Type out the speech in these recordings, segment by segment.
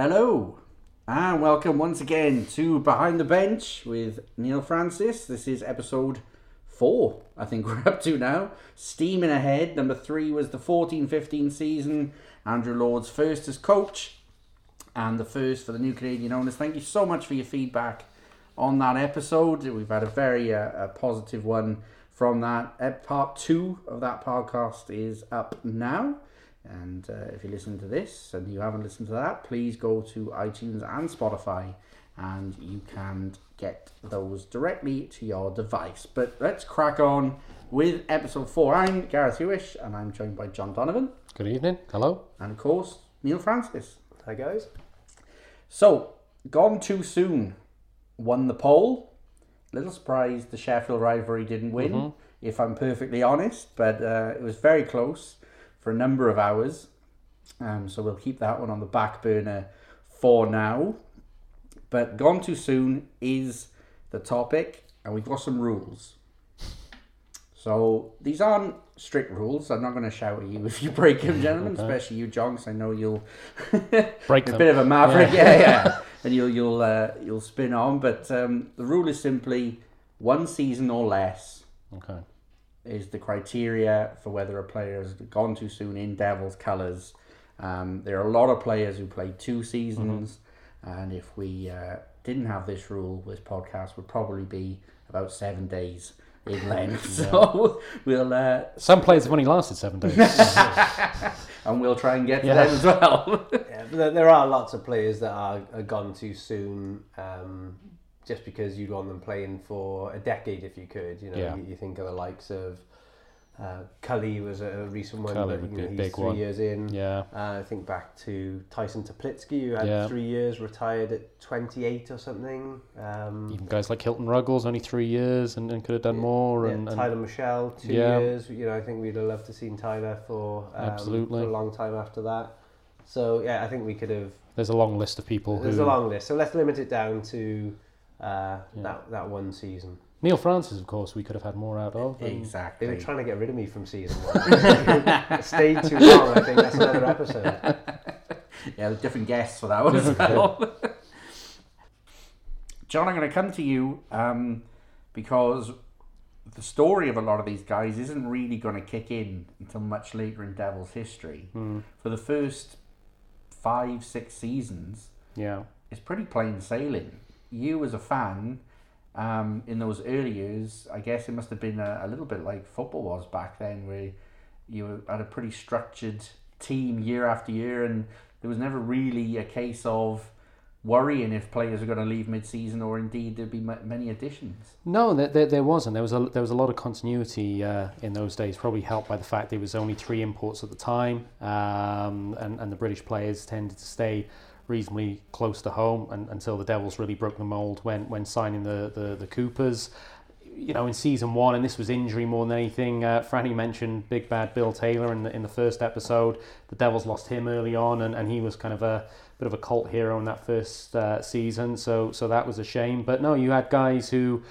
Hello, and welcome once again to Behind the Bench with Neil Francis. This is episode four, I think we're up to now. Steaming ahead. Number three was the 14 15 season. Andrew Lord's first as coach, and the first for the new Canadian owners. Thank you so much for your feedback on that episode. We've had a very uh, a positive one from that. Part two of that podcast is up now. And uh, if you listen to this and you haven't listened to that, please go to iTunes and Spotify and you can get those directly to your device. But let's crack on with episode four. I'm Gareth Hewish and I'm joined by John Donovan Good evening. Hello. and, of course, Neil Francis. Hi guys. So, Gone Too Soon won the poll. Little surprised the Sheffield rivalry didn't win, if I'm perfectly honest, but uh, it was very close for a number of hours. Um, so we'll keep that one on the back burner for now. But Gone Too Soon is the topic, and we've got some rules. So these aren't strict rules. I'm not going to shout at you if you break them, gentlemen, especially you, John, I know you'll Break a them. bit of a maverick, yeah, yeah, and you'll you'll uh, you'll spin on. But um, the rule is simply one season or less Okay. Is the criteria for whether a player has gone too soon in Devils colours. Um, there are a lot of players who play two seasons, and if we uh, didn't have this rule, this podcast would probably be about seven days in length. So we'll uh, Some players have only lasted seven days. and we'll try and get to Yeah. them as well. Yeah, but there- there are lots of players that are, are gone too soon, um, just because you'd want them playing for a decade if you could. You know, Yeah. you, you think of the likes of uh, Cully was a, recent one. Cully would you know, he's three one. years in. yeah. Uh, I think back to Tyson Toplitsky, who had Yeah. three years, retired at 28 or something. Um, Even guys like Hilton Ruggles, only three years and, and could have done more. Yeah, And, and Tyler Michelle, two years. You know, I think we'd have loved to seen Tyler for um, Absolutely. for a long time after that. So yeah, I think we could have. there's a long list of people There's who. a long list, so let's limit it down to uh, Yeah. that that one season. Neil Francis, of course, we could have had more out of. and- They were trying to get rid of me from season one. Stayed too long. I think that's another episode. Yeah, there's different guests for that one as well. John, I'm going to come to you um, because the story of a lot of these guys isn't really going to kick in until much later in Devils history. Hmm. For the first five, six seasons, Yeah. it's pretty plain sailing. You, as a fan, um, in those early years, I guess it must have been a, a little bit like football was back then, where you had a pretty structured team year after year, and there was never really a case of worrying if players are going to leave mid-season or indeed there'd be many additions. No, there, there, there wasn't. There was a there was a lot of continuity uh, in those days, probably helped by the fact there was only three imports at the time, um, and and the British players tended to stay reasonably close to home and, until the Devils really broke the mold when when signing the the, the Coopers. You know, in season one, and this was injury more than anything. Uh, Franny mentioned big bad Bill Taylor in the in the first episode. The Devils lost him early on, and, and he was kind of a bit of a cult hero in that first uh, season. So so that was a shame. But no, you had guys who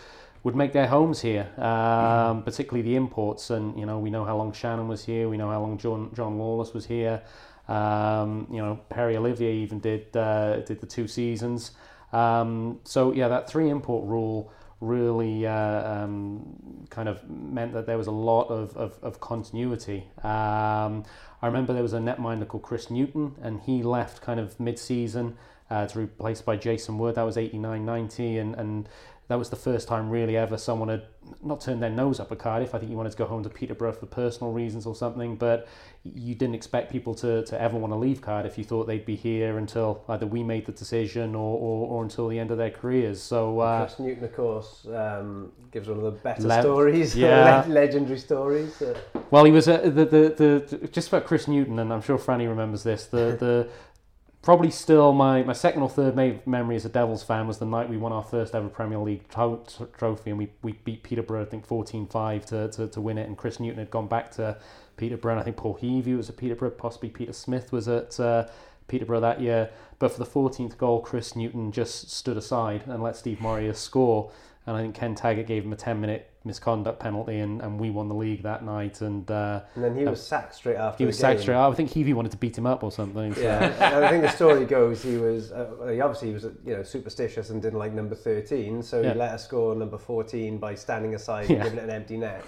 would make their homes here, um, particularly the imports. And you know, we know how long Shannon was here. We know how long John John Lawless was here. Um, you know, Perry Olivier even did uh, did the two seasons. Um, so yeah, that three import rule really uh, um, kind of meant that there was a lot of, of, of continuity. Um, I remember there was a netminder called Chris Newton, and he left kind of mid-season uh, to replaced by Jason Wood. That was 89-90, and, and that was the first time really ever someone had not turned their nose up at Cardiff. I think you wanted to go home to Peterborough for personal reasons or something, but you didn't expect people to, to ever want to leave Cardiff. You thought they'd be here until either we made the decision or, or, or until the end of their careers. So uh, Chris Newton, of course, um, gives one of the better Le- stories, Yeah. le- legendary stories. Uh, Well, he was uh, the, the the just about Chris Newton, and I'm sure Franny remembers this. The the probably still my, my second or third memory as a Devils fan was the night we won our first ever Premier League tro- trophy, and we, we beat Peterborough I think 14-5 to, to to win it. And Chris Newton had gone back to Peterborough. And I think Paul Heavey was at Peterborough, possibly Peter Smith was at. Uh, Peterborough that year, but for the 14th goal, Chris Newton just stood aside and let Steve Moria score. and I think Ken Taggart gave him a 10 minute misconduct penalty, and, and we won the league that night. And uh, And then he was sacked straight after he was sacked straight. I think Heavey wanted to beat him up or something. so- Yeah, I think the story goes he was uh, he obviously he was you know superstitious and didn't like number thirteen, so Yeah. he let us score number fourteen by standing aside Yeah. and giving it an empty net.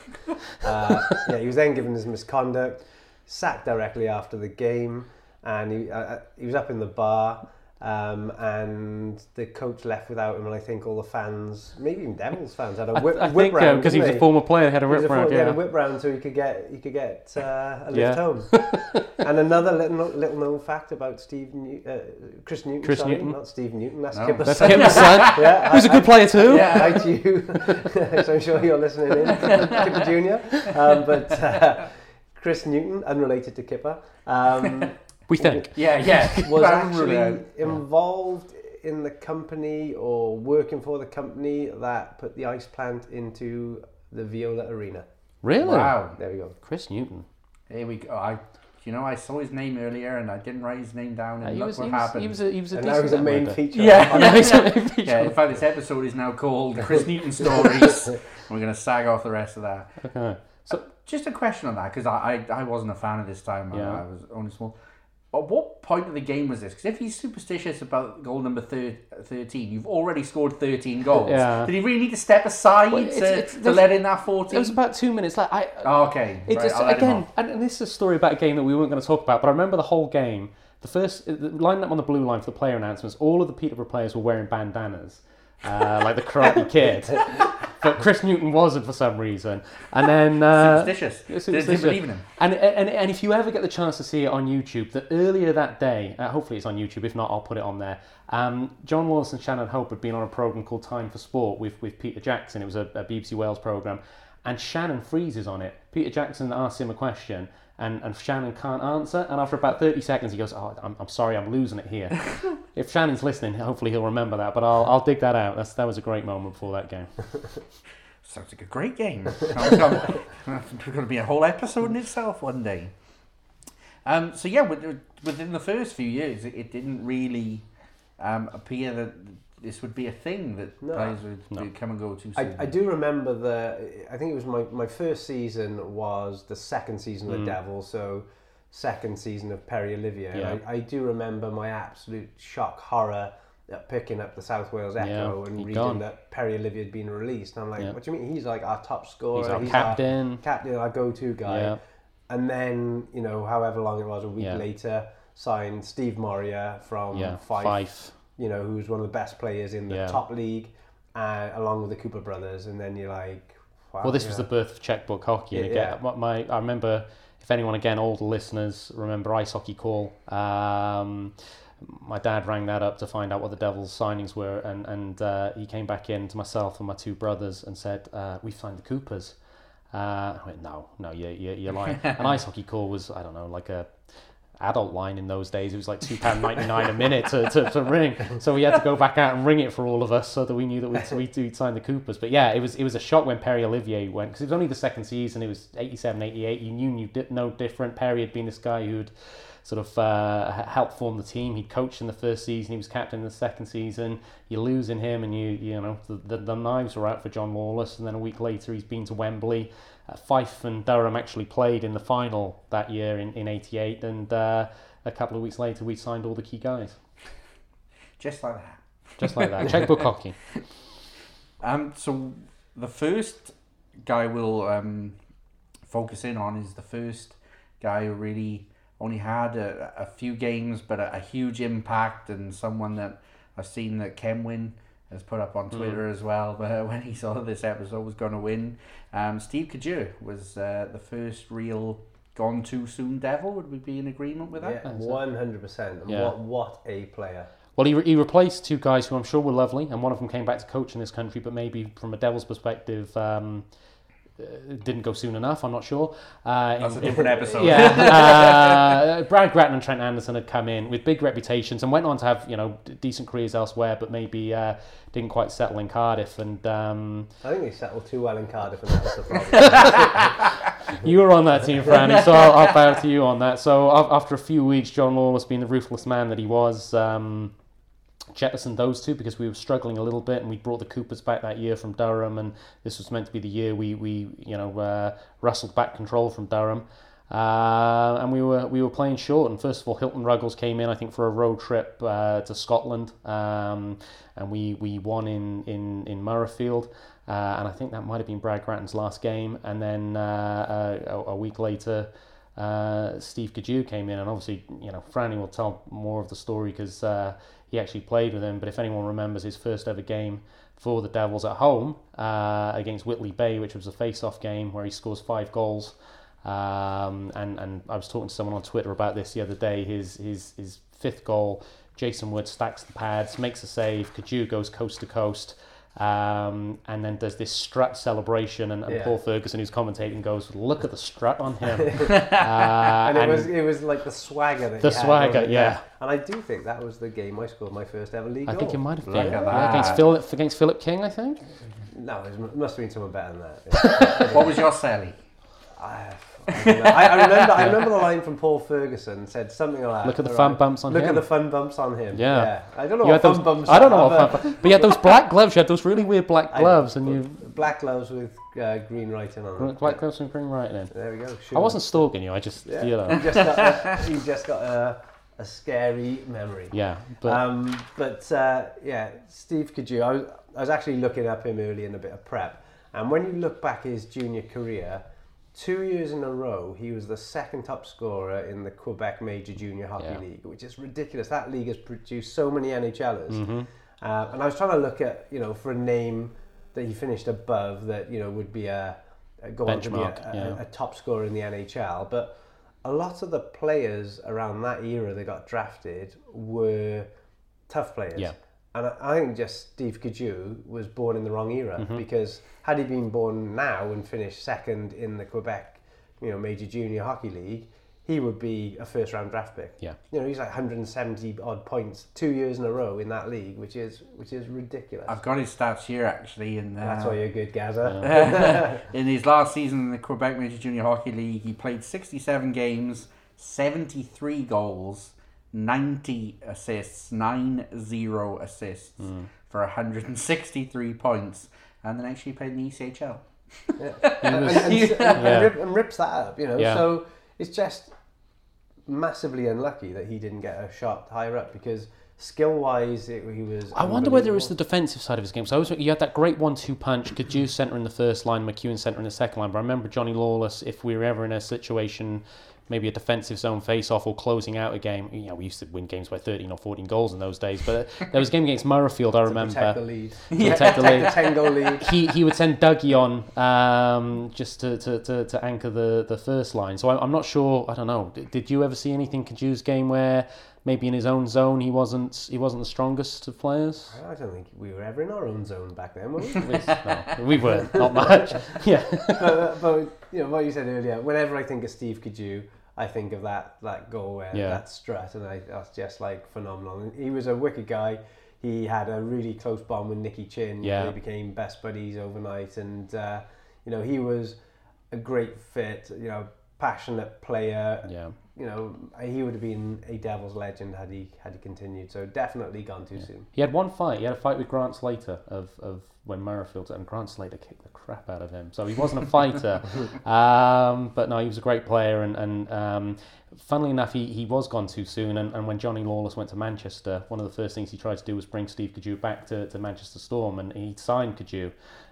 Uh, yeah, he was then given his misconduct, sacked directly after the game, and he uh, uh, he was up in the bar. Um, and the coach left without him, and I think all the fans, maybe even Devils fans, had a whip, I whip think round because he was a former player, had a He was rip a round. forward, had Yeah. a whip round so he could get he could get uh, a lift Yeah. home. and another little little known fact about Steve New- uh, Chris Newton. Chris sorry, Newton. not Steve Newton. That's No. Kipper's son. Kipper's son. Yeah, Who's a I- good player too. Yeah, hi to you. so I'm sure you're listening in, Kipper Junior. Um, but uh, Chris Newton, unrelated to Kipper, um, We think. Yeah, yeah. was I wouldn't rule actually involved in the company or working for the company that put the ice plant into the Viola Arena. Really? Wow. There we go. Chris Newton. Here we go. I, you know, I saw his name earlier and I didn't write his name down, Uh, he, look was, what he, was, happened. he was a he was a And decent now he's a main networker. feature. Yeah. on- Yeah, he's a main feature. yeah, in fact, this episode is now called Chris Newton Stories. We're going to sag off the rest of that. Okay. So Just a question on that, because I, I, I wasn't a fan of this time. I- Yeah. I, was only small. At what point of the game was this? Because if he's superstitious about goal number thir- 13, you've already scored 13 goals. Yeah. Did he really need to step aside Well, it's- to, it's- to let in that 14? it was about two minutes. Like I, Oh, okay. It right, just I'll let him again, and, and this is a story about a game that we weren't going to talk about, but I remember the whole game. The first lined up on the blue line for the player announcements. All of the Peterborough players were wearing bandanas, uh, like the Karate Kid, but Chris Newton wasn't for some reason. And then uh, Superstitious. it's Didn't believe in him. And, and and if you ever get the chance to see it on YouTube, that earlier that day, uh, hopefully it's on YouTube. If not, I'll put it on there. Um, John Lawless and Shannon Hope had been on a program called Time for Sport with with Peter Jackson. It was a, a BBC Wales program, and Shannon freezes on it. Peter Jackson asks him a question. And, and Shannon can't answer, and after about 30 seconds, he goes, Oh, I'm, I'm sorry, I'm losing it here. if Shannon's listening, hopefully he'll remember that, but I'll, I'll dig that out. That's, that was a great moment before that game. Sounds like a great game. It's going to be a whole episode in itself one day. Um, so yeah, within the first few years, it, it didn't really um, appear that this would be a thing that No. players would, No. come and go too I, soon. I do remember the. I think it was my, my first season was the second season of Mm. the Devil, so second season of Perry Olivier. And Yeah. I, I do remember my absolute shock horror at picking up the South Wales Echo Yeah, and reading gone. that Perry Olivier had been released. And I'm like, Yeah. what do you mean? He's like our top scorer. He's our captain. captain, our go-to guy. Yeah. And then you know, however long it was, a week Yeah. later, signed Steve Moria from Yeah, Fife Fife. You know, who's one of the best players in the Yeah. top league, uh, along with the Cooper brothers, and then you're like, wow, Well, this was yeah. the birth of checkbook hockey. And Yeah, again, yeah. my, my I remember if anyone again, older listeners remember ice hockey call. Um, my dad rang that up to find out what the Devils' signings were, and and uh, he came back in to myself and my two brothers and said, uh, "We signed the Coopers." Uh, I went, "No, no, you you you're lying." An ice hockey call was I don't know like a adult line in those days. It was like two pound ninety nine a minute to, to, to ring. So we had to go back out and ring it for all of us so that we knew that we'd, we'd, we'd signed the Coopers. But yeah, it was it was a shock when Perry Olivier went because it was only the second season. It was 87, 88. You knew you did no different. Perry had been this guy who'd sort of uh, helped form the team. He'd coached in the first season. He was captain in the second season. You lose in him, and you you know the, the, the knives were out for John Lawless. And then a week later, he's been to Wembley. Uh, Fife and Durham actually played in the final that year in, in 88 and uh, a couple of weeks later we signed all the key guys. Just like that. just like that. Checkbook hockey Um, so the first guy we'll um, focus in on is the first guy who really only had a, a few games, but a, a huge impact, and someone that I've seen that Kenwin has put up on Twitter as well. But when he saw this episode was going to win, um, Steve Cadieux was uh, the first real gone too soon devil. Would we be in agreement with that? Yeah, one hundred percent. Yeah. What what a player! well he, re- he replaced two guys who I'm sure were lovely and one of them came back to coach in this country but maybe from a Devil's perspective um, uh, didn't go soon enough I'm not sure uh, That's in- a different episode. Yeah, uh, Brad Grattan and Trent Anderson had come in with big reputations and went on to have you know d- decent careers elsewhere, but maybe uh, didn't quite settle in Cardiff. And um, I think they settled too well in Cardiff, and that was the problem. you were on that team, Franny, so I'll, I'll bow to you on that. So after a few weeks, John Lawless, being the ruthless man that he was. Um, jettisoned those two because we were struggling a little bit, and we brought the Coopers back that year from Durham, and this was meant to be the year we we you know uh, wrestled back control from Durham. Uh, and we were we were playing short. And first of all, Hilton Ruggles came in, I think, for a road trip uh, to Scotland, um, and we, we won in in in Murrayfield. Uh, and I think that might have been Brad Grattan's last game. And then uh, a, a, week later, uh, Steve Cadieux came in, and obviously, you know, Franny will tell more of the story because uh, he actually played with him. But if anyone remembers his first ever game for the Devils at home against Whitley Bay, which was a face-off game where he scores five goals. Um, and and I was talking to someone on Twitter about this the other day. His his his fifth goal, Jason Wood stacks the pads, makes a save. Cadieux goes coast to coast. Um, and then there's this strut celebration, and, and yeah. Paul Ferguson, who's commentating, goes, "Look at the strut on him." uh, and it and was it was like the swagger that the swagger, had, yeah. And I do think that was the game I scored my first ever league. I goal. think it might have been yeah, against Philip against Philip King, I think. No, it must have been someone better than that. what was your Sally? I, I, I, remember. I remember the line from Paul Ferguson said something like, "Look at the fun bumps on Look him." Look at the fun bumps on him. Yeah. yeah. I don't know you what fun those, bumps. I don't know what fun bumps. But you had those black gloves. You had those really weird black gloves, and you black gloves with uh, green writing on them. Black gloves with green writing. There we go. Sure. I wasn't stalking you. I just yeah. you know. You just got a, you just got a, a scary memory. Yeah. But um, but uh, yeah, Steve Cadieux. I was, I was actually looking up him early in a bit of prep, and when you look back his junior career two years in a row, he was the second top scorer in the Quebec Major Junior Hockey yeah. League, which is ridiculous. That league has produced so many NHLers. Mm-hmm. Uh, and I was trying to look at, you know, for a name that he finished above that, you know, would be a, a go Benchmark, on to be a, yeah. a, a top scorer in the NHL. But a lot of the players around that era that got drafted were tough players. Yeah. And I think just Steve Cadieux was born in the wrong era mm-hmm. because had he been born now and finished second in the Quebec, you know, Major Junior Hockey League, he would be a first round draft pick. Yeah. You know, he's like 170 odd points two years in a row in that league, which is which is ridiculous. I've got his stats here actually, and uh, that's why you're a good Gaza. Yeah. in his last season in the Quebec Major Junior Hockey League, he played 67 games, 73 goals, 90 assists, 9 0 assists mm. for 163 points, and then actually played in the ECHL. yeah. and, and, and, rip, and, rips that up, you know. Yeah. So it's just massively unlucky that he didn't get a shot higher up because skill wise, he was. I wonder whether it was the defensive side of his game. So I was, you had that great one-two punch. Cadieux centre in the first line, McEwen centre in the second line. But I remember Johnny Lawless. If we were ever in a situation maybe a defensive zone face-off or closing out a game. You know, we used to win games by 13 or 14 goals in those days, but there was a game against Murrayfield, I remember. protect the lead. Yeah. Protect the lead. 10 goal lead. He, he would send Dougie on um, just to, to, to, to, anchor the, the first line. So I, am not sure, I don't know, did, did you ever see anything Cadieux's game where maybe in his own zone he wasn't he wasn't the strongest of players? I don't think we were ever in our own zone back then, were we? no, we weren't, not much. yeah. but, but, you know, what you said earlier, whenever I think of Steve Cadieux, I think of that that goal where yeah. that strut, and I, that's just like phenomenal. And he was a wicked guy. He had a really close bond with Nicky Chinn. Yeah. They became best buddies overnight, and uh, you know he was a great fit. You know, passionate player. Yeah. You know, he would have been a Devils legend had he had he continued. So definitely gone too yeah. soon. He had one fight. He had a fight with Grant Slater of, of when Murrayfield and Grant Slater kicked the crap out of him. So he wasn't a fighter, um, but no, he was a great player. And, and um, funnily enough, he, he was gone too soon. And, and when Johnny Lawless went to Manchester, one of the first things he tried to do was bring Steve Cadieux back to, to Manchester Storm, and he signed Cadieux.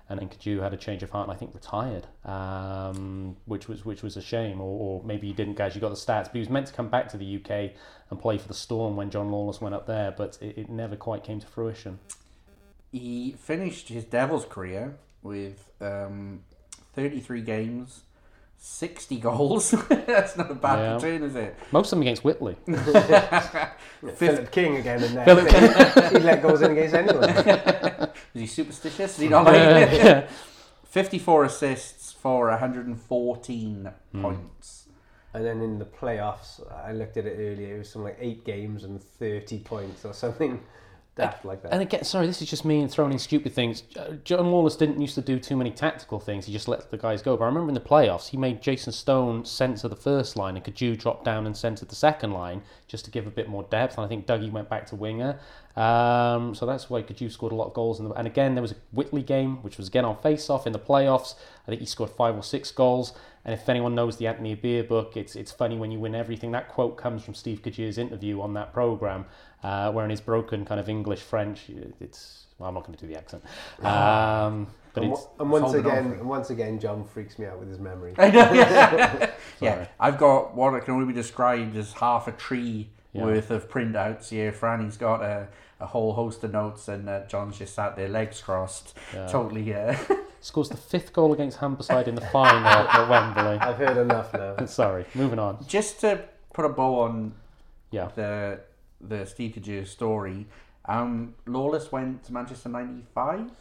And then Cadieux had a change of heart and I think retired, um, which was which was a shame. Or, or maybe he didn't, guys. You got the stats, but he was meant to come back to the UK and play for the Storm when John Lawless went up there, but it, it never quite came to fruition he finished his Devils career with um, 33 games, 60 goals. That's not a bad yeah. return, is it? Most of them against Whitley. Philip King again in there. Philip King. He'd let goals in against anyone. Is he superstitious? Is he not like 54 assists for 114 mm. points. And then in the playoffs, I looked at it earlier, it was something like eight games and 30 points or something daft like that. And again, sorry, this is just me throwing in stupid things. Uh, John Lawless didn't used to do too many tactical things. He just let the guys go. But I remember in the playoffs, he made Jason Stone centre the first line and Cadieux drop down and centre the second line just to give a bit more depth. And I think Dougie went back to winger. Um, so that's why Cadieux scored a lot of goals. In the, and again, there was a Whitley game, which was again on face-off in the playoffs. I think he scored five or six goals. And if anyone knows the Anthony Beer book, it's it's funny when you win everything. That quote comes from Steve Cadieux's interview on that program, uh, where in his broken kind of English French, it's well, I'm not going to do the accent, um, but and, it's and once again, and once again, John freaks me out with his memory. I know, yeah. yeah, I've got what can only be described as half a tree Yeah. worth of printouts here. Franny's got a, a whole host of notes, and uh, John's just sat there, legs crossed, Yeah. totally. Uh, scores the fifth goal against Humberside in the final at Wembley. I've heard enough now. Sorry, moving on. just to put a bow on Yeah. the the Steve Cadieux story, um, Lawless went to Manchester '95.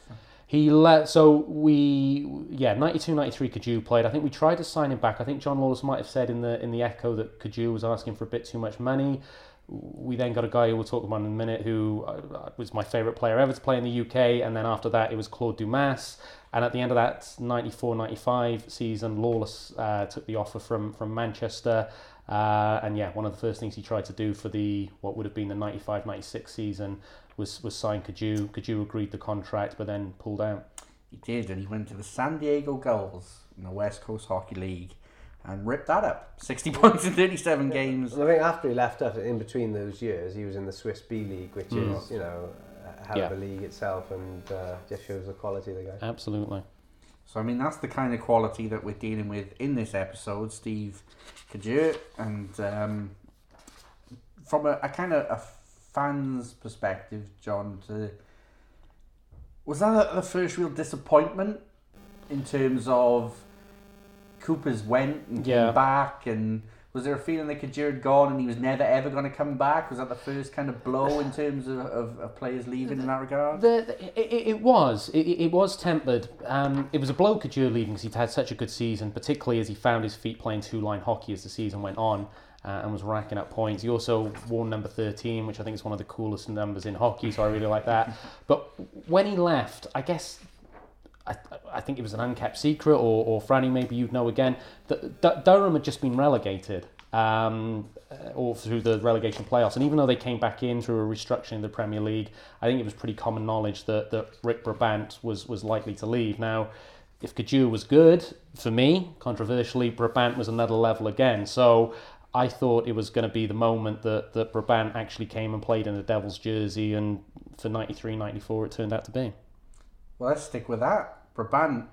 He let so we yeah 92 93 Cadieux played. I think we tried to sign him back. I think John Lawless might have said in the in the echo that Cadieux was asking for a bit too much money. We then got a guy who we'll talk about in a minute who uh, was my favourite player ever to play in the UK, and then after that it was Claude Dumas. And at the end of that 94-95 season, Lawless uh, took the offer from from Manchester. Uh, and yeah, one of the first things he tried to do for the what would have been the 95-96 season was was sign Cadieux. Cadieux agreed the contract, but then pulled out. He did, and he went to the San Diego Gulls in the West Coast Hockey League and ripped that up. 60 points in 37 games. And I think after he left us, in between those years, he was in the Swiss B League, which Mm. is, you know, a hell of Yeah. a league itself and uh, just shows the quality of the guy. Absolutely. So, I mean, that's the kind of quality that we're dealing with in this episode. Steve Cadieux, and um, from a, a kind of a fan's perspective, John, to, was that the first real disappointment in terms of Cooper's went and Yeah. came back? And was there a feeling that Cadieux had gone and he was never ever going to come back? Was that the first kind of blow in terms of, of, of players leaving in that regard? The, the, it, it was. It, it was tempered. Um, it was a blow Cadieux leaving because he'd had such a good season, particularly as he found his feet playing two line hockey as the season went on uh, and was racking up points. He also wore number 13, which I think is one of the coolest numbers in hockey, so I really like that. But when he left, I guess I, I think it was an unkept secret, or, or Franny, maybe you'd know again, that Durham had just been relegated, um, uh, or through the relegation playoffs. And even though they came back in through a restructuring of the Premier League, I think it was pretty common knowledge that, that Rick Brabant was, was likely to leave. Now, if Cadieux was good, for me, controversially, Brabant was another level again. So I thought it was going to be the moment that, that Brabant actually came and played in the Devils jersey, and for 93 94, it turned out to be. Well, let's stick with that. Brabant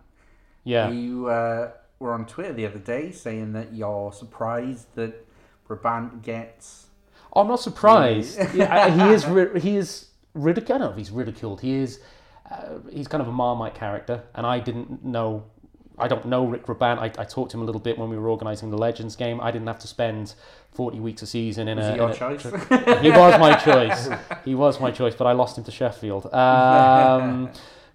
Yeah. You uh, were on Twitter the other day saying that you're surprised that Brabant gets. I'm not surprised. yeah, he is. ri- He is ridiculed. I don't know if he's ridiculed. He is. Uh, he's kind of a Marmite character, and I didn't know. I don't know Rick Brabant. I, I talked to him a little bit when we were organising the Legends game. I didn't have to spend 40 weeks a season in Was a. it your in a- he was my choice. He was my choice, but I lost him to Sheffield. Um,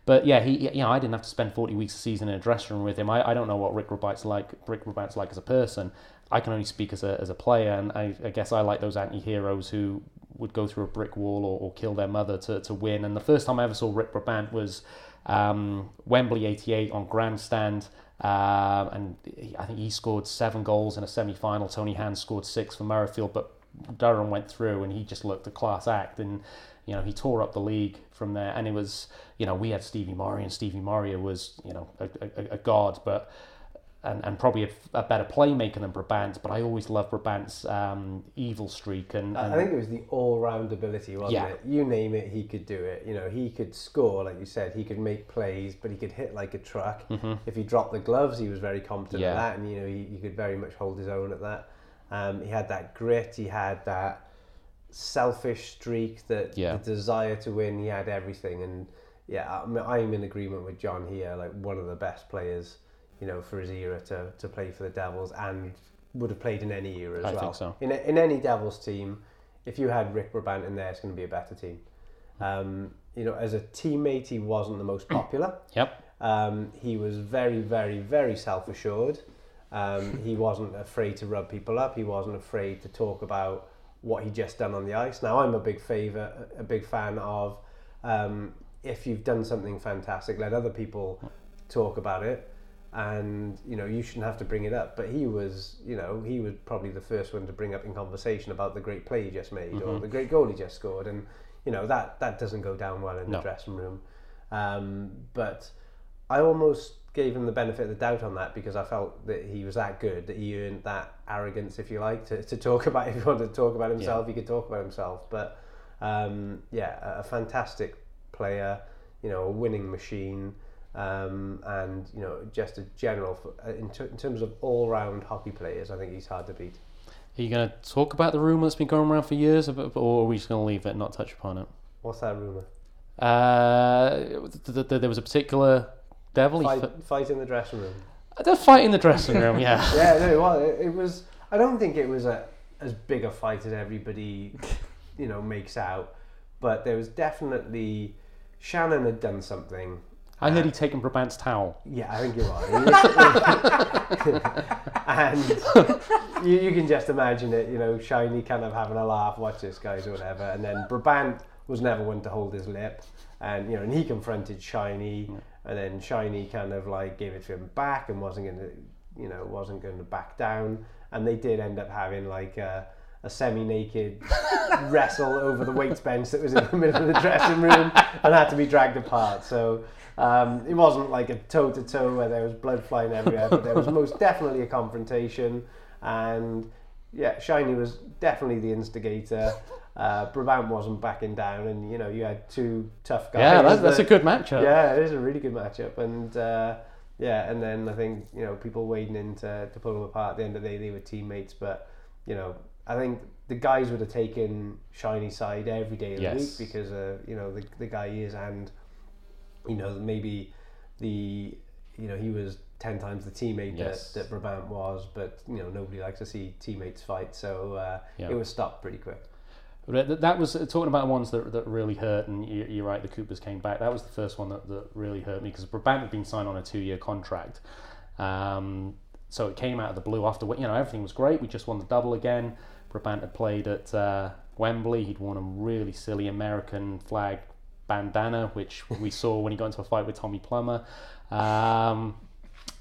but yeah, he, you know, I didn't have to spend 40 weeks a season in a dressing room with him. I, I don't know what Rick Brabant's like. Rick Brabant's like as a person. I can only speak as a, as a player, and I, I guess I like those anti-heroes who would go through a brick wall or, or kill their mother to, to win. And the first time I ever saw Rick Brabant was um, Wembley 88 on Grandstand. Um, and he, I think he scored seven goals in a semi-final. Tony Hand scored six for Murrayfield, but Durham went through and he just looked a class act and you know he tore up the league from there and it was you know we had Stevie Murray and Stevie Murray was you know a, a, a god but and, and probably a, a better playmaker than Brabant but I always loved Brabant's um, evil streak and, and I think it was the all-round ability, wasn't Yeah. it? You name it, he could do it. You know, he could score, like you said. He could make plays, but he could hit like a truck. If he dropped the gloves, he was very competent Yeah. at that, and you know, he, he could very much hold his own at that. Um, he had that grit. He had that selfish streak, that Yeah. the desire to win. He had everything, and yeah, I'm, I'm in agreement with John here. Like one of the best players, you know, for his era to, to play for the Devils, and would have played in any era as I well. think so. In, a- in any Devils team, if you had Rick Brabant in there, it's going to be a better team. Um, you know, as a teammate, he wasn't the most popular. yep Um, he was very, very, very self-assured. Um, he wasn't afraid to rub people up. He wasn't afraid to talk about what he just done on the ice. Now I'm a big favor, a big fan of um, if you've done something fantastic, let other people talk about it, and you know you shouldn't have to bring it up. But he was, you know, he was probably the first one to bring up in conversation about the great play he just made Mm-hmm. or the great goal he just scored, and you know that that doesn't go down well in No. the dressing room. Um, but I almost gave him the benefit of the doubt on that because I felt that he was that good that he earned that arrogance, if you like, to, to talk about. If he wanted to talk about himself, he could talk about himself. But um, yeah, a, a fantastic player, you know, a winning machine, um, and you know, just a general in, ter- in terms of all-round hockey players. I think he's hard to beat. Are you going to talk about the rumor that's been going around for years, or or are we just going to leave it and not touch upon it? What's that rumor? Uh, th- th- there was a particular He Fight, f- fight in the dressing room. Uh, they're fighting in the dressing room. Yeah. yeah, no, well, it, it was. I don't think it was a as big a fight as everybody, you know, makes out. But there was definitely Shannon had done something. I heard he'd uh, taken Brabant's towel. Yeah, I think you're right. and you, you can just imagine it, you know, Shiny kind of having a laugh, watch this guys or whatever. And then Brabant was never one to hold his lip. And, you know, and he confronted Shiny. And then Shiny kind of like gave it to him back and wasn't going to, you know, wasn't going to back down. And they did end up having like a, a semi-naked wrestle over the weights bench that was in the middle of the dressing room and had to be dragged apart. So um, it wasn't like a toe-to-toe where there was blood flying everywhere, but there was most definitely a confrontation. And yeah, Shiny was definitely the instigator. Uh, Brabant wasn't backing down, and you know you had two tough guys. Yeah, that's, that's a good matchup. yeah, it is a really good matchup, and uh, yeah, and then I think you know people wading in to, to pull them apart. At the end of the day, they were teammates, but you know I think the guys would have taken Shiny side every day of the week because uh, you know the the guy is, and you know maybe the you know he was ten times the teammate Yes. that, that Brabant was, but you know nobody likes to see teammates fight, so uh, Yeah. it was stopped pretty quick. That- was talking about the ones that, that really hurt, and you, you're right. The Coopers came back. That was the first one that, that really hurt me because Brabant had been signed on a two-year contract, um, so it came out of the blue after you know everything was great. We just won the double again. Brabant had played at uh, Wembley. He'd worn a really silly American flag bandana, which we saw when he got into a fight with Tommy Plummer. Um,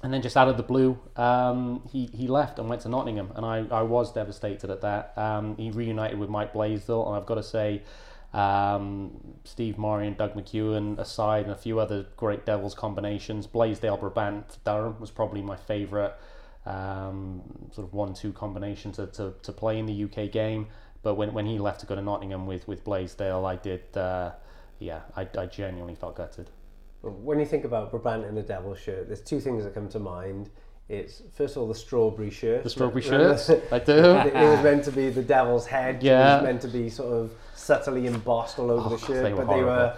and then just out of the blue, um, he, he left and went to Nottingham, and I, I was devastated at that. Um, he reunited with Mike Blaisdell, and I've got to say, um, Steve Murray and Doug McEwen aside, and a few other great Devils combinations, Blaisdell, Brabant, Durham was probably my favourite um, sort of one-two combination to, to, to play in the UK game. But when, when he left to go to Nottingham with, with Blaisdell, I did, uh, yeah, I, I genuinely felt gutted. When you think about Brabant in a devil shirt, there's two things that come to mind. It's first of all the strawberry shirt. The strawberry shirts, I do. it was meant to be the devil's head. Yeah. It was meant to be sort of subtly embossed all over Oh, the shirt, they but they were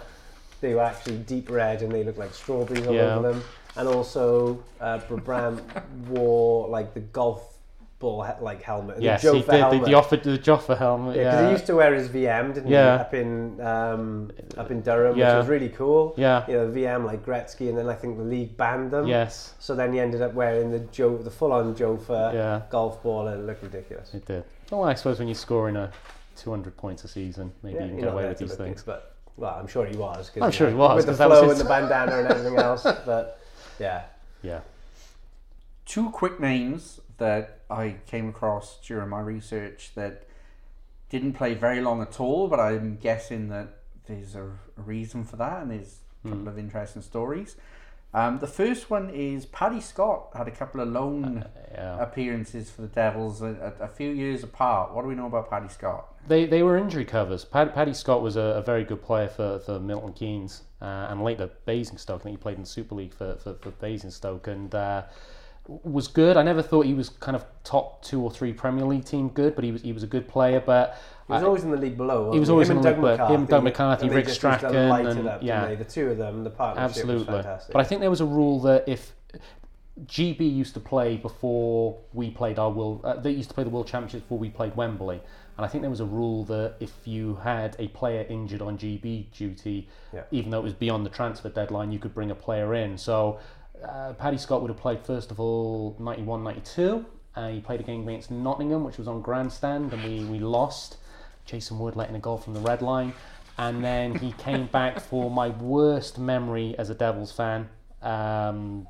they were actually deep red and they looked like strawberries all Yeah. over them. And also, uh, Brabant wore like the golf ball like helmet, the Yes, he Jofa did. The, helmet. the, offer, the Jofa helmet. yeah, Yeah, because he used to wear his VM, didn't Yeah. he? Up in um, up in Durham, Yeah. which was really cool. yeah. You know, VM like Gretzky, and then I think the league banned them. Yes, So then he ended up wearing the Joe, the full-on Jofa yeah, golf ball, and it looked ridiculous. it did. Well, I suppose when you're scoring a 200 points a season, maybe Yeah, you can get away with to these look good, things. But well, I'm sure he was. 'cause, I'm sure know, he was, with the that flow his- and the bandana and everything else. But yeah, Yeah, Two quick names that I came across during my research that didn't play very long at all, but I'm guessing that there's a, a reason for that, and there's a couple of interesting stories. Um, the first one is Paddy Scott had a couple of loan yeah. appearances for the Devils a, a, a few years apart. What do we know about Paddy Scott? They they were injury covers. Pad, Paddy Scott was a, a very good player for, for Milton Keynes uh, and later Basingstoke. I think he played in the Super League for, for, for Basingstoke and uh, was good. I never thought he was kind of top two or three Premier League team good, but he was he was a good player. But he was I- always in the league below. He was always him in the league below. Him, Doug McCarthy, Rick Strachan, and- up, yeah. the two of them, the partnership Absolutely. was fantastic. But I think there was a rule that if GB used to play before we played our world, uh, they used to play the World Championships before we played Wembley, and I think there was a rule that if you had a player injured on GB duty, Yeah. even though it was beyond the transfer deadline, you could bring a player in. So uh, Paddy Scott would have played first of all 91 92. Uh, he played a game against Nottingham, which was on grandstand, and we, we lost. Jason Wood letting a goal from the red line. And then he came back for my worst memory as a Devils fan um,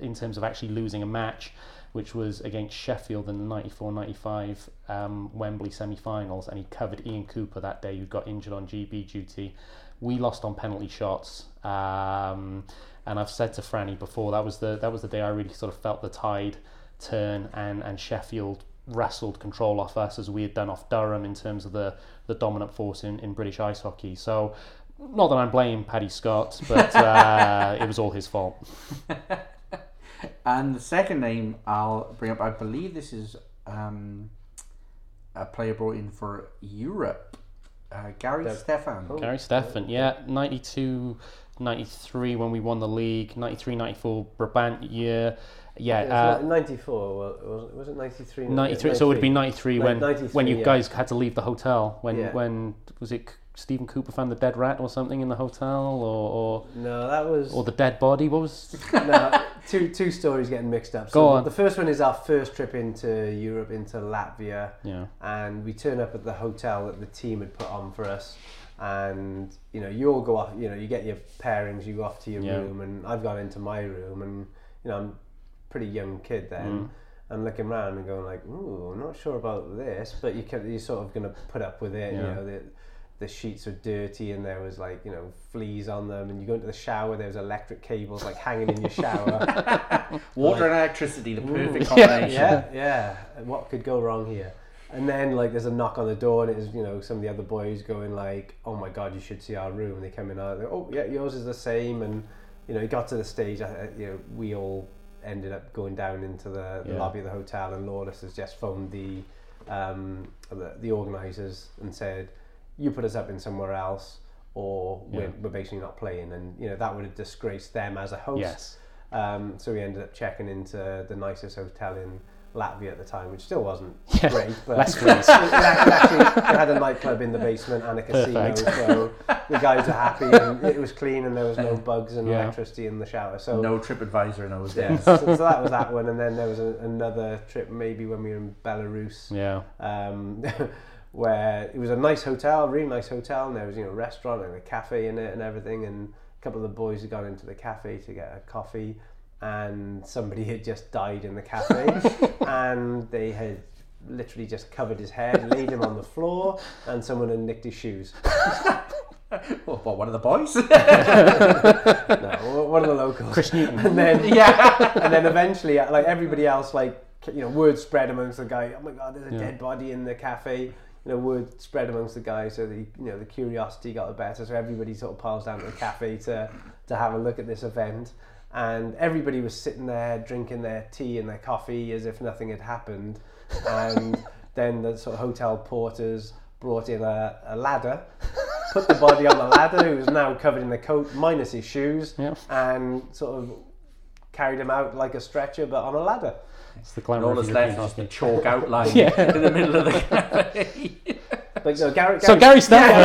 in terms of actually losing a match, which was against Sheffield in the 94 95 um, Wembley semi finals. And he covered Ian Cooper that day, who got injured on GB duty. We lost on penalty shots. Um, and I've said to Franny before that was the that was the day I really sort of felt the tide turn and, and Sheffield wrestled control off us as we had done off Durham in terms of the, the dominant force in, in British ice hockey. So, not that I'm blaming Paddy Scott, but uh, it was all his fault. And the second name I'll bring up, I believe this is um, a player brought in for Europe, uh, Gary Dev- Stefan. Oh. Gary Stefan, yeah, 92, 93 when we won the league, 93, 94 Brabant year. Yeah, uh, 94, well, was it, was it 93? 93 so it would be 93 when 93, when you yeah. guys had to leave the hotel when Yeah. when was it Stephen Cooper found the dead rat or something in the hotel or or, No, that was... or the dead body what was no, two, two stories getting mixed up. Go on. The first one is our first trip into Europe, into Latvia. yeah and we turn up at the hotel that the team had put on for us and you know you all go off you know you get your pairings you go off to your Yeah. room and I've gone into my room and you know I'm a pretty young kid then Mm. I'm looking around and going like ooh I'm not sure about this but you can, you're sort of going to put up with it you know the, the sheets were dirty and there was like you know fleas on them and you go into the shower there was electric cables like hanging in your shower Water and electricity, the perfect Yeah. combination. yeah, yeah. And What could go wrong here? And then like there's a knock on the door, and it is you know some of the other boys going like, "Oh my god, you should see our room." And they come in they're, "Oh yeah, yours is the same." And you know, it got to the stage, uh, you know, we all ended up going down into the, the Yeah. lobby of the hotel, and Lawless has just phoned the um, the, the organisers and said, "You put us up in somewhere else." Or Yeah. we're, we're basically not playing, and you know that would have disgraced them as a host. yes Um, so we ended up checking into the nicest hotel in Latvia at the time, which still wasn't Yeah, great, but less it, it actually it had a nightclub in the basement and a casino, Perfect. so the guys were happy and it was clean and there was no bugs and Yeah. electricity in the shower. So No TripAdvisor in those yeah, days. so, so that was that one, and then there was a, another trip maybe when we were in Belarus yeah um, where it was a nice hotel, really nice hotel, and there was you know a restaurant and a cafe in it and everything. And a couple of the boys had gone into the cafe to get a coffee, and somebody had just died in the cafe, and they had literally just covered his head, laid him on the floor, and someone had nicked his shoes. Well, what, one of the boys? No, one of the locals. Chris Newton And then yeah. and then eventually, uh, like everybody else, like you know, word spread amongst the guy. Oh my God, there's a Yeah. dead body in the cafe. You know, word spread amongst the guys, so the you know the curiosity got the better. So everybody sort of piles down to the cafe to to have a look at this event, and everybody was sitting there drinking their tea and their coffee as if nothing had happened. And then the sort of hotel porters brought in a, a ladder, put the body on the ladder, who was now covered in the coat minus his shoes, yeah and sort of carried him out like a stretcher, but on a ladder. it's the And glamour all of that's European left is just a hockey. chalk outline Yeah. in the middle of the cafe. But no, Gary, so Gary Steffen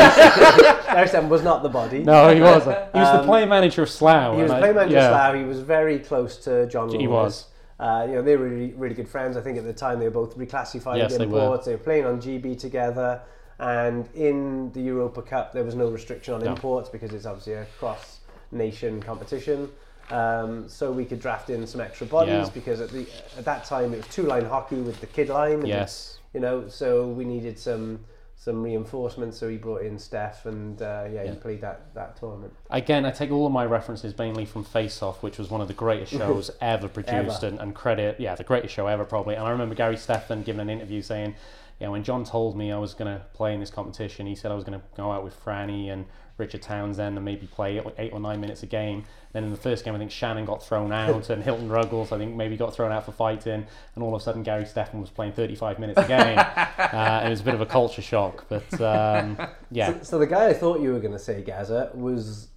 Gary Steffen was not the body. no he wasn't he was the Um, player manager of Slough he was and I- playing manager yeah. Slough. He was very close to John. He Lawless. was. Uh, you know, they were really, really good friends. I think at the time they were both reclassified Yes, they were. imports. They were playing on GB together. And in the Europa Cup, there was no restriction on No. imports because it's obviously a cross-nation competition. Um, so we could draft in some extra bodies Yeah. because at the at that time it was two-line hockey with the kid line. and yes you know, so we needed some some reinforcements. So he brought in Steph, and uh, yeah, Yeah. he played that that tournament. Again, I take all of my references mainly from Face Off, which was one of the greatest shows ever produced, Ever. And, and credit, yeah, the greatest show ever probably. And I remember Gary Steffen giving an interview saying, yeah, when John told me I was going to play in this competition, he said I was going to go out with Franny and Richard Townsend and maybe play eight or- nine minutes a game. Then in the first game, I think Shannon got thrown out and Hilton Ruggles, I think, maybe got thrown out for fighting. And all of a sudden, Gary Steffen was playing 35 minutes a game. uh, it was a bit of a culture shock. But um, yeah, So, so the guy I thought you were going to say, Gaza, was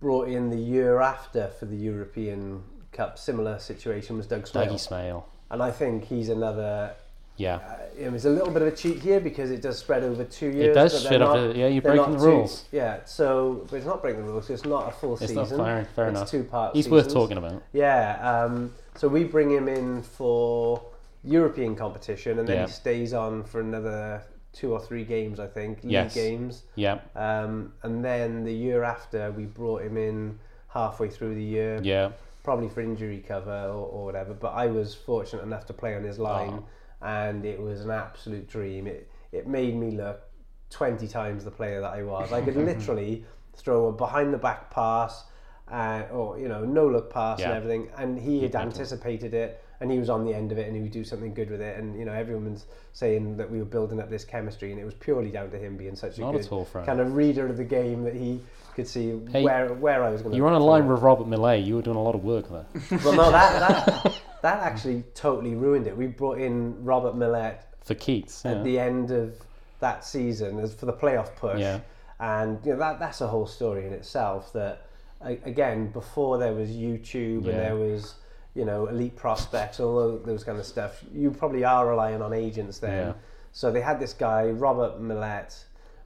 brought in the year after for the European Cup. Similar situation was Doug Smail. Dougie Smail. And I think he's another. Yeah. Uh, it was a little bit of a cheat here because it does spread over two years. It does but they're fit not- up. Yeah, you're breaking the two- rules. Yeah, so but it's not breaking the rules. It's not a full It's season. not fair, fair it's enough. two parts. He's worth talking about. Yeah, um, so we bring him in for European competition, and then Yeah. he stays on for another two or three games, I think, league Yes. games. Yeah, Um, and then the year after, we brought him in halfway through the year, yeah. probably for injury cover or, or whatever. But I was fortunate enough to play on his line, and it was an absolute dream. It it made me look twenty times the player that I was. I could literally throw a behind the back pass, uh, or you know no look pass and everything, and he had anticipated it. And he was on the end of it, and he would do something good with it. And you know, everyone's saying that we were building up this chemistry, and it was purely down to him being such a Not good at all, kind of reader of the game that he could see Hey, where where I was going. You were on a line with Robert Millet. You were doing a lot of work there. Well, no, that, that that actually totally ruined it. We brought in Robert Millett For Keats, at yeah. the end of that season as for the playoff push, Yeah. and you know that that's a whole story in itself. That again, before there was YouTube Yeah. and there was you know elite prospects, all tho- those kind of stuff, you probably are relying on agents then. So they had this guy Robert Millett.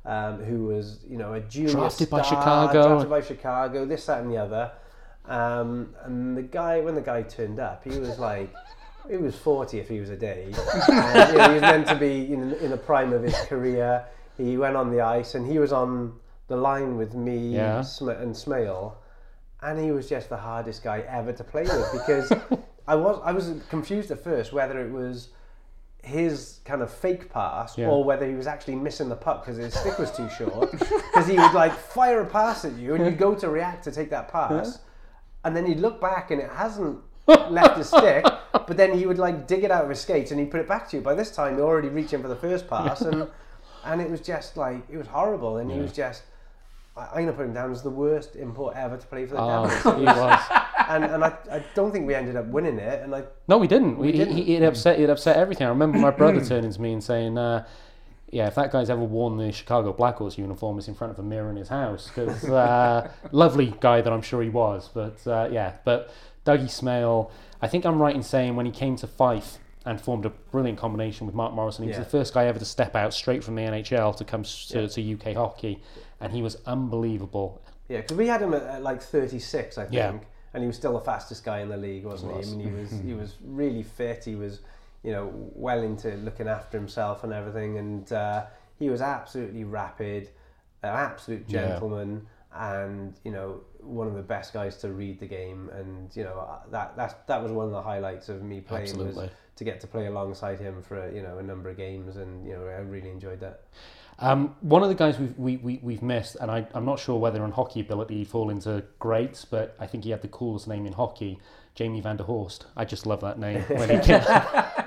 Um, who was, you know, a junior Drafted by Chicago. drafted by Chicago, this, that, and the other. Um, and the guy, when the guy turned up, he was like, he was 40 if he was a day. and, you know, he was meant to be in, in the prime of his career. He went on the ice and he was on the line with me Yeah. Sm- and Smail. And he was just the hardest guy ever to play with because I was I was confused at first whether it was his kind of fake pass Yeah. or whether he was actually missing the puck because his stick was too short. Because he would like fire a pass at you and you'd go to react to take that pass, and then he'd look back and it hasn't left his stick, but then he would like dig it out of his skates and he'd put it back to you. By this time, you're already reaching for the first pass, and and it was just like it was horrible, and he was just. I- I'm gonna put him down as the worst import ever to play for the Oh, Devils, he was. and and I, I don't think we ended up winning it, and I No, we didn't. We, didn't. He, it upset. It upset everything. I remember my brother turning to me and saying, uh, "Yeah, if that guy's ever worn the Chicago Blackhawks uniform, it's in front of a mirror in his house." Because uh, lovely guy that I'm sure he was, but uh, yeah. But Dougie Smail, I think I'm right in saying when he came to Fife and formed a brilliant combination with Mark Morrison, he Yeah. was the first guy ever to step out straight from the NHL to come to, Yeah. to UK hockey, and he was unbelievable. Yeah, because we had him at, at like 36, I think, Yeah. and he was still the fastest guy in the league, wasn't he? was. I mean, he was he was really fit. He was, you know, well into looking after himself and everything, and uh, he was absolutely rapid, an absolute Yeah. gentleman, and you know, one of the best guys to read the game. And you know, uh, that that that was one of the highlights of me playing was Absolutely. to get to play alongside him for you know a number of games, and you know, I really enjoyed that. Um, one of the guys we've, we, we, we've missed, and I, I'm not sure whether on hockey ability he'd fall into greats, but I think he had the coolest name in hockey, Jamie van der Horst. I just love that name. When he came,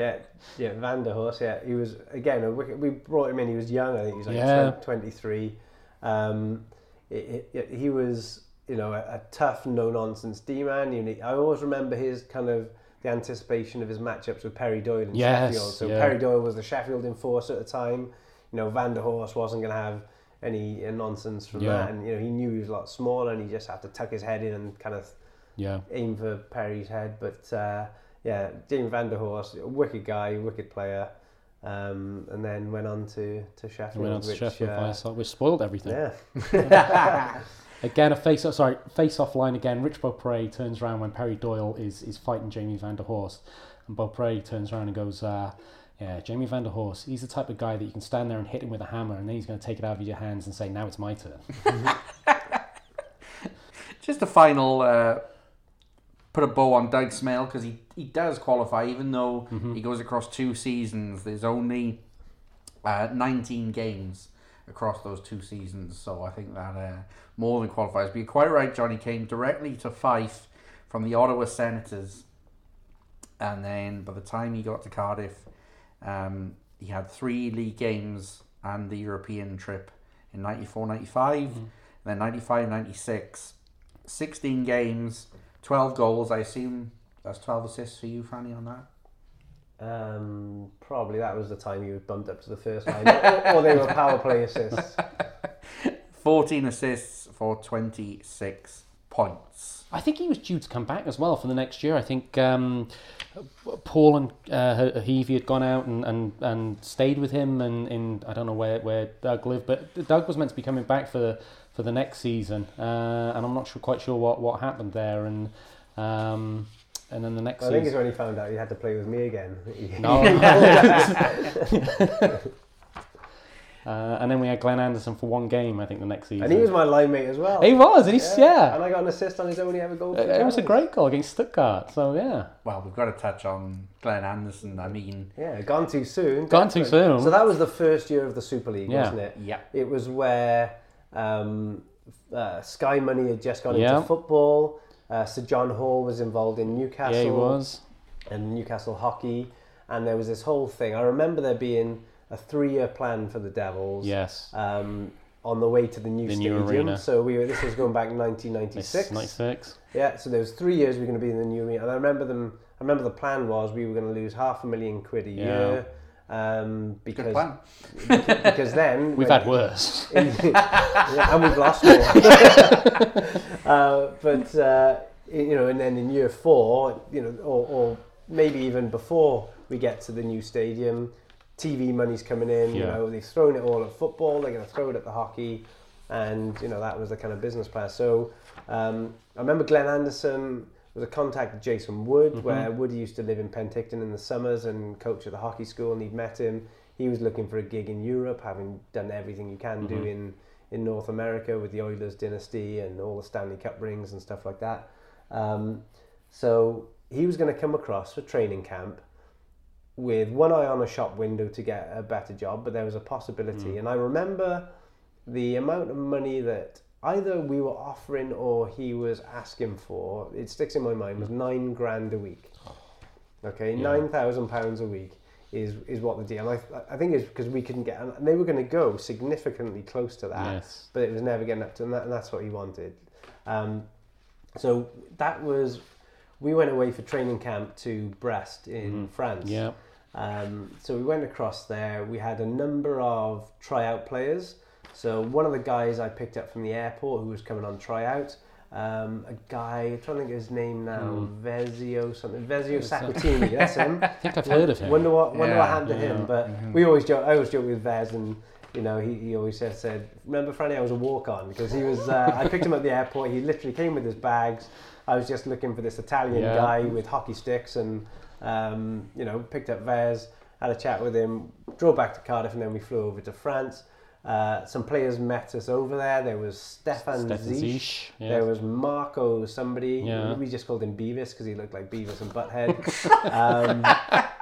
Yeah, yeah, Van der Horst. Yeah, he was again. A we brought him in. He was young. I think he was like Yeah. twen- 23. Um, it, it, he was, you know, a, a tough, no nonsense D man. I always remember his kind of the anticipation of his matchups with Perry Doyle in Yes, Sheffield. So yeah. Perry Doyle was the Sheffield enforcer at the time. You know, Van der Horst wasn't going to have any uh, nonsense from Yeah. that, and you know, he knew he was a lot smaller, and he just had to tuck his head in and kind of yeah, aim for Perry's head. But uh, yeah, Jamie Van der Horst, a wicked guy, wicked player, um, and then went on to to Sheffield. went on to which, Sheffield uh, Fireside, which spoiled everything. Yeah, Again, a face off. Sorry, face off line again. Rich Beaupre turns around when Perry Doyle is, is fighting Jamie van der Horst, and Beaupre turns around and goes, uh, "Yeah, Jamie van der Horst. He's the type of guy that you can stand there and hit him with a hammer, and then he's going to take it out of your hands and say, "Now it's my turn." Just a final uh, put a bow on Doug Smail because he, he does qualify, even though he goes across two seasons. There's only uh, 19 games across those two seasons, so I think that uh, more than qualifies. But you're quite right, Johnny came directly to Fife from the Ottawa Senators, and then by the time he got to Cardiff, um, he had three league games and the European trip in 94 95, then 95 96. 16 games, 12 goals. I assume that's 12 assists for you, Franny, on that. um, probably that was the time he was bumped up to the first line, or, or they were power play assists. 14 assists for 26 points. I think he was due to come back as well for the next year. I think um, Paul and uh, Heaver had gone out and, and, and stayed with him, and in I don't know where, where Doug lived, but Doug was meant to be coming back for the for the next season, uh, and I'm not sure, quite sure what, what happened there, and um, and then the next season. I think it's season. when he found out he had to play with me again. No, Uh, and then we had Glenn Anderson for one game, I think, the next season. And he was my line mate as well. He was, and he's yeah. And I got an assist on his only ever goal. for It, it was a great goal against Stuttgart. So yeah, Well, we've got to touch on Glenn Anderson. I mean, Yeah, gone too soon. Gone too soon. So that was the first year of the Super League, Yeah. wasn't it? yeah. It was where um, uh, Sky Money had just gone Yeah. into football. Uh, Sir John Hall was involved in Newcastle. yeah, he was. and Newcastle hockey, and there was this whole thing. I remember there being a three-year plan for the Devils. Yes, Um, on the way to the new The new stadium. arena. So we were, this was going back 1996. ninety six. Yeah, so there was three years we were going to be in the new arena, and I remember them. I remember the plan was we were going to lose half a million quid a Yeah. year um, Good because plan. because then We've had worse. yeah, and we've lost more. uh, but uh, you know, and then in year four, you know, or, or maybe even before we get to the new stadium, TV money's coming in. You know, they've thrown it all at football. They're going to throw it at the hockey, and you know that was the kind of business plan. So um, I remember Glenn Anderson was a contact with Jason Wood, mm-hmm. where Wood used to live in Penticton in the summers and coach at the hockey school, and he'd met him. He was looking for a gig in Europe, having done everything you can do mm-hmm. in in North America with the Oilers dynasty and all the Stanley Cup rings and stuff like that. Um, so he was going to come across for training camp with one eye on a shop window to get a better job, but there was a possibility. Mm. And I remember the amount of money that either we were offering or he was asking for, it sticks in my mind, was nine grand a week. Okay, Yeah. nine thousand pounds a week is is what the deal. I I think it's because we couldn't get, and they were going to go significantly close to that, Yes. but it was never getting up to, and, that, and that's what he wanted. Um, so that was, we went away for training camp to Brest in France. Mm-hmm. Yeah. Um, so we went across there. We had a number of tryout players. So one of the guys I picked up from the airport who was coming on tryout, um, a guy, I'm trying to think of his name now, Vezio something, Vezio Sacratini, that's him. I think I've heard of him. Wonder what, wonder what Yeah, happened to him. yeah. But we always joke, I always joke with Vez and you know, he, he always said, said, remember Franny, I was a walk-on because he was, uh, I picked him up at the airport, he literally came with his bags. I was just looking for this Italian Yeah. guy with hockey sticks and, um, you know, picked up Vez, had a chat with him, drove back to Cardiff and then we flew over to France. Uh, some players met us over there. There was Stefan, Stefan Zisch. Zisch, yeah. There was Marco, somebody. Yeah. We just called him Beavis because he looked like Beavis and Butthead. um,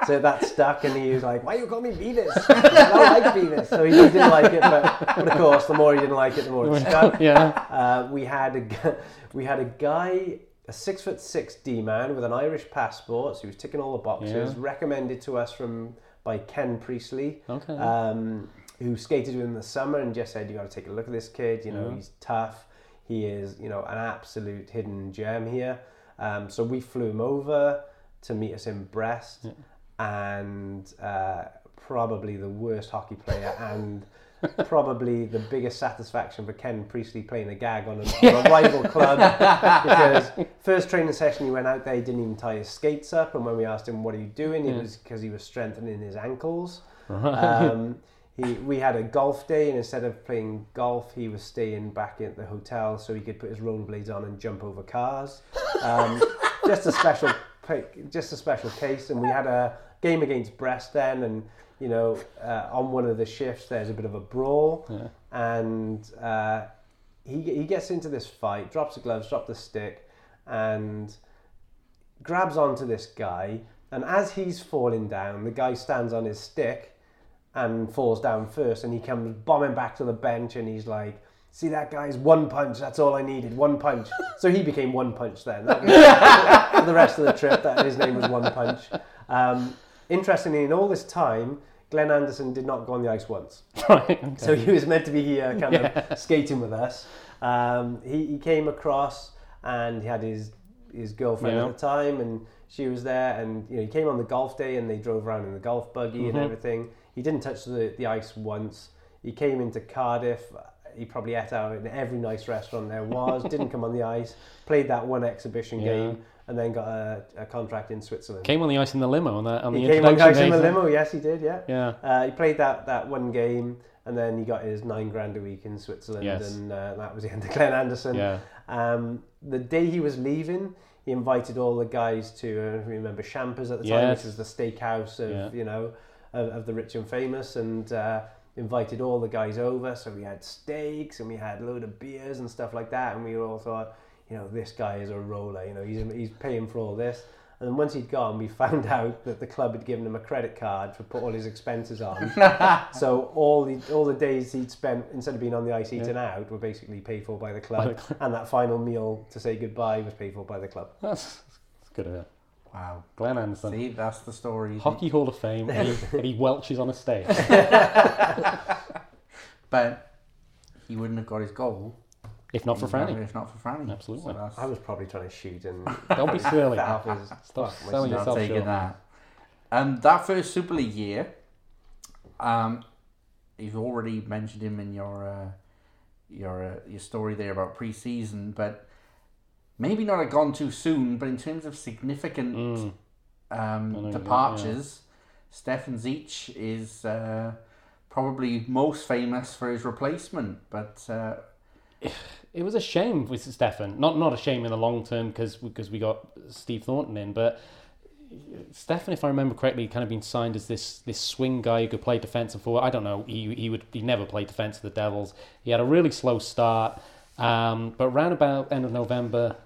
so that stuck, and he was like, "Why you call me Beavis? I don't like Beavis." So he didn't like it, but, but of course, the more he didn't like it, the more it stuck. yeah. Uh, we had a we had a guy, a six foot six D man with an Irish passport, so he was ticking all the boxes. Yeah. Recommended to us from by Ken Priestlay, Okay. um, who skated with him in the summer and just said, "You got to take a look at this kid. You know, Yeah. he's tough. He is, you know, an absolute hidden gem here." Um, so we flew him over to meet us in Brest, and uh, probably the worst hockey player and probably the biggest satisfaction for Ken Priestlay playing a gag on a, on a rival club because first training session he went out there he didn't even tie his skates up and when we asked him what are you doing it Yeah. was because he was strengthening his ankles um, he, we had a golf day and instead of playing golf he was staying back at the hotel so he could put his rollerblades on and jump over cars um, just a special pick- just a special case and we had a game against Brest then and you know uh, on one of the shifts there's a bit of a brawl Yeah. and uh, he, he gets into this fight drops the gloves drops the stick and grabs onto this guy and as he's falling down the guy stands on his stick and falls down first and he comes bombing back to the bench and he's like see that guy's? One punch. That's all i needed. One punch. So he became one punch then. For the rest of the trip that his name was one punch. Um, interestingly in all this time glenn anderson did not go on the ice once. Right. Okay. so he was meant to be here kind of skating with us. Um, he, he came across and he had his his girlfriend Yeah. at the time and she was there and you know he came on the golf day and they drove around in the golf buggy Mm-hmm. and everything he didn't touch the, the ice once he came into Cardiff he probably ate out in every nice restaurant there was didn't come on the ice played that one exhibition Yeah. game and then got a, a contract in Switzerland Came on the ice in the limo on the on the he came on the ice in the limo yes he did yeah Yeah. uh, he played that, that one game and then he got his nine grand a week in Switzerland Yes. and uh, that was the end of Glenn Anderson. Yeah. Um, the day he was leaving, he invited all the guys to, uh, remember Champers at the time, Yes. which was the steakhouse of, Yeah. you know, of, of the rich and famous. And uh, invited all the guys over. So we had steaks and we had a load of beers and stuff like that. And we all thought, you know, this guy is a roller. You know, he's he's paying for all this. And then once he'd gone, we found out that the club had given him a credit card to put all his expenses on. so all the all the days he'd spent instead of being on the ice eating out were basically paid for by the club, and that final meal to say goodbye was paid for by the club. That's, that's good of it. Wow. Glenn Anderson. See, that's the story. Hockey Hall of Fame, and he, and he welches on a stage. But he wouldn't have got his goal If not for Franny. if not for Franny. Absolutely. So that's, I was probably trying to shoot and Don't be silly. that off his Stop fuck, my selling not yourself taking short. that. Um, that first Super League year, um, you've already mentioned him in your uh, your uh, your story there about pre-season, but maybe not a gone too soon. But in terms of significant Mm. Um, departures, Stefan Zeech is uh, probably most famous for his replacement. But uh, It was a shame with Stefan. Not not a shame in the long term because because we got Steve Thornton in, but Stefan, if I remember correctly, kind of been signed as this this swing guy who could play defense and forward. I don't know. He he would he never played defense for the Devils. He had a really slow start, um, but round about end of November,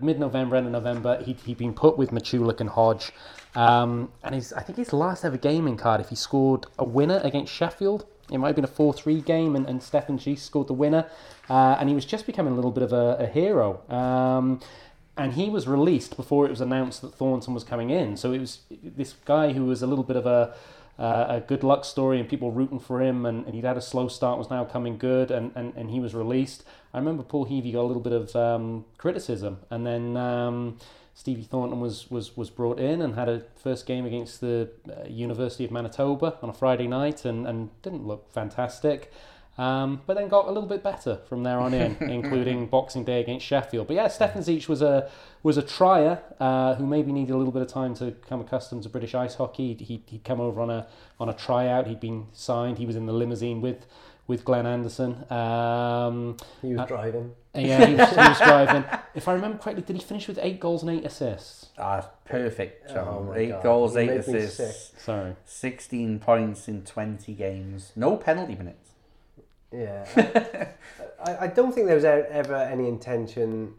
mid November, end of November, he he'd been put with Matulik and Hodge, um, and his I think his last ever game in Cardiff, he scored a winner against Sheffield. It might have been a 4 3 game, and, and Stefan G scored the winner. Uh, and he was just becoming a little bit of a, a hero. Um, and he was released before it was announced that Thornton was coming in. So it was this guy who was a little bit of a, uh, a good luck story, and people rooting for him. And, and he'd had a slow start, was now coming good, and, and, and he was released. I remember Paul Heaver got a little bit of um, criticism, and then um, Stevie Thornton was, was, was brought in and had a first game against the uh, University of Manitoba on a Friday night, and, and didn't look fantastic. Um, but then got a little bit better from there on in, including Boxing Day against Sheffield. But yeah, Stefan Zeech was a was a trier uh, who maybe needed a little bit of time to come accustomed to British ice hockey. He'd, he'd come over on a on a tryout. He'd been signed. He was in the limousine with with Glenn Anderson. Um, He was driving. yeah, he was, he was driving. If I remember correctly, did he finish with eight goals and eight assists? ah, perfect job. Oh my Eight God. goals, You eight assists, Sorry. 16 points in 20 games. No penalty minutes. Yeah. I, I don't think there was ever any intention.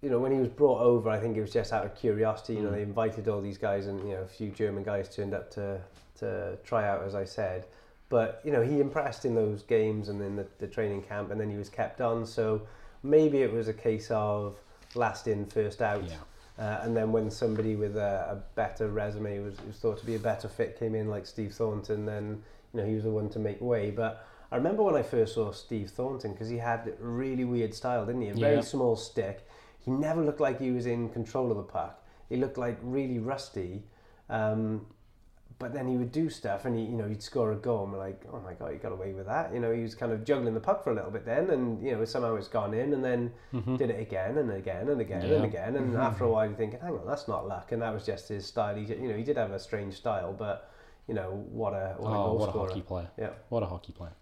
You know, when he was brought over, I think it was just out of curiosity. You know, they invited all these guys, and you know, a few German guys turned up to to try out, as I said. But you know, he impressed in those games and in the, the training camp, and then he was kept on. So maybe it was a case of last in, first out. Yeah. Uh, and then when somebody with a, a better resume was, was thought to be a better fit came in, like Steve Thornton, then you know he was the one to make way. But I remember when I first saw Steve Thornton because he had a really weird style, didn't he? A very Yeah. small stick. He never looked like he was in control of the puck. He looked like really rusty. Um, but then he would do stuff, and he, you know, he'd score a goal, and we're like, "Oh my god, he got away with that!" You know, he was kind of juggling the puck for a little bit then, and you know, somehow it's gone in, and then did it again and again and again Yeah. and again, and after a while, you're thinking, "Hang on, that's not luck," and that was just his style. He, you know, he did have a strange style, but you know, what a what a Oh, goal what a hockey player. Yeah. What a hockey player.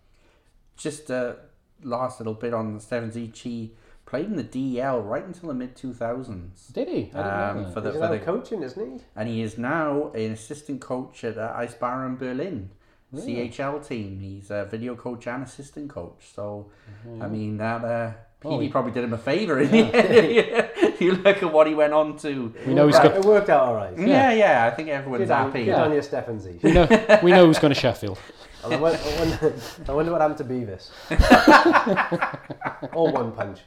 Just a last little bit on Stefan Zeech. He played in the DEL right until the mid 2000s. Did he? I didn't Um, know that. for the, He's for the coaching, isn't he? and he is now an assistant coach at uh, Eisbären Berlin, CHL team. He's a video coach and assistant coach. So, I mean, that uh, Petey oh, he- probably did him a favour. in the you look at what he went on to. we know he's Right, got. it worked out all right. Yeah, yeah, I think everyone's Good happy. good on your Stefan We know, we know who's going to Sheffield. I wonder, I, wonder, I wonder what happened to Beavis. or one punch.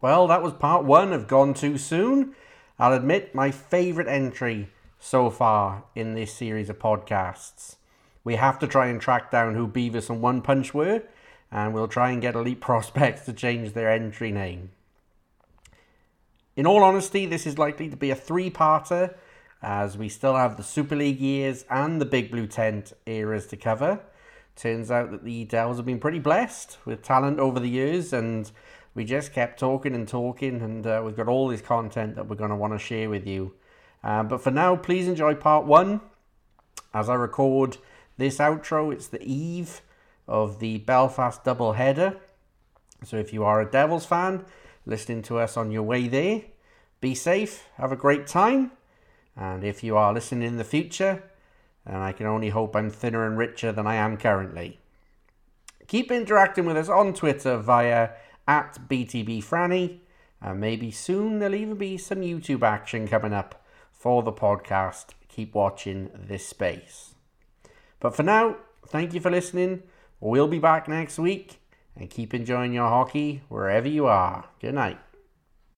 Well, that was part one of Gone Too Soon. I'll admit my favourite entry so far in this series of podcasts. We have to try and track down who Beavis and One Punch were, and we'll try and get elite prospects to change their entry name. In all honesty, this is likely to be a three parter, as we still have the Super League years and the Big Blue Tent eras to cover. Turns out that the Devils have been pretty blessed with talent over the years, and we just kept talking and talking, and uh, we've got all this content that we're going to want to share with you. Um, but for now, please enjoy part one. As I record this outro, it's the eve of the Belfast double header. So if you are a Devils fan, listening to us on your way there, be safe, have a great time, And if you are listening in the future, and I can only hope I'm thinner and richer than I am currently. Keep interacting with us on Twitter via at BTBFranny, and maybe soon there'll even be some YouTube action coming up for the podcast. Keep watching this space. But for now, thank you for listening. We'll be back next week and keep enjoying your hockey wherever you are. Good night.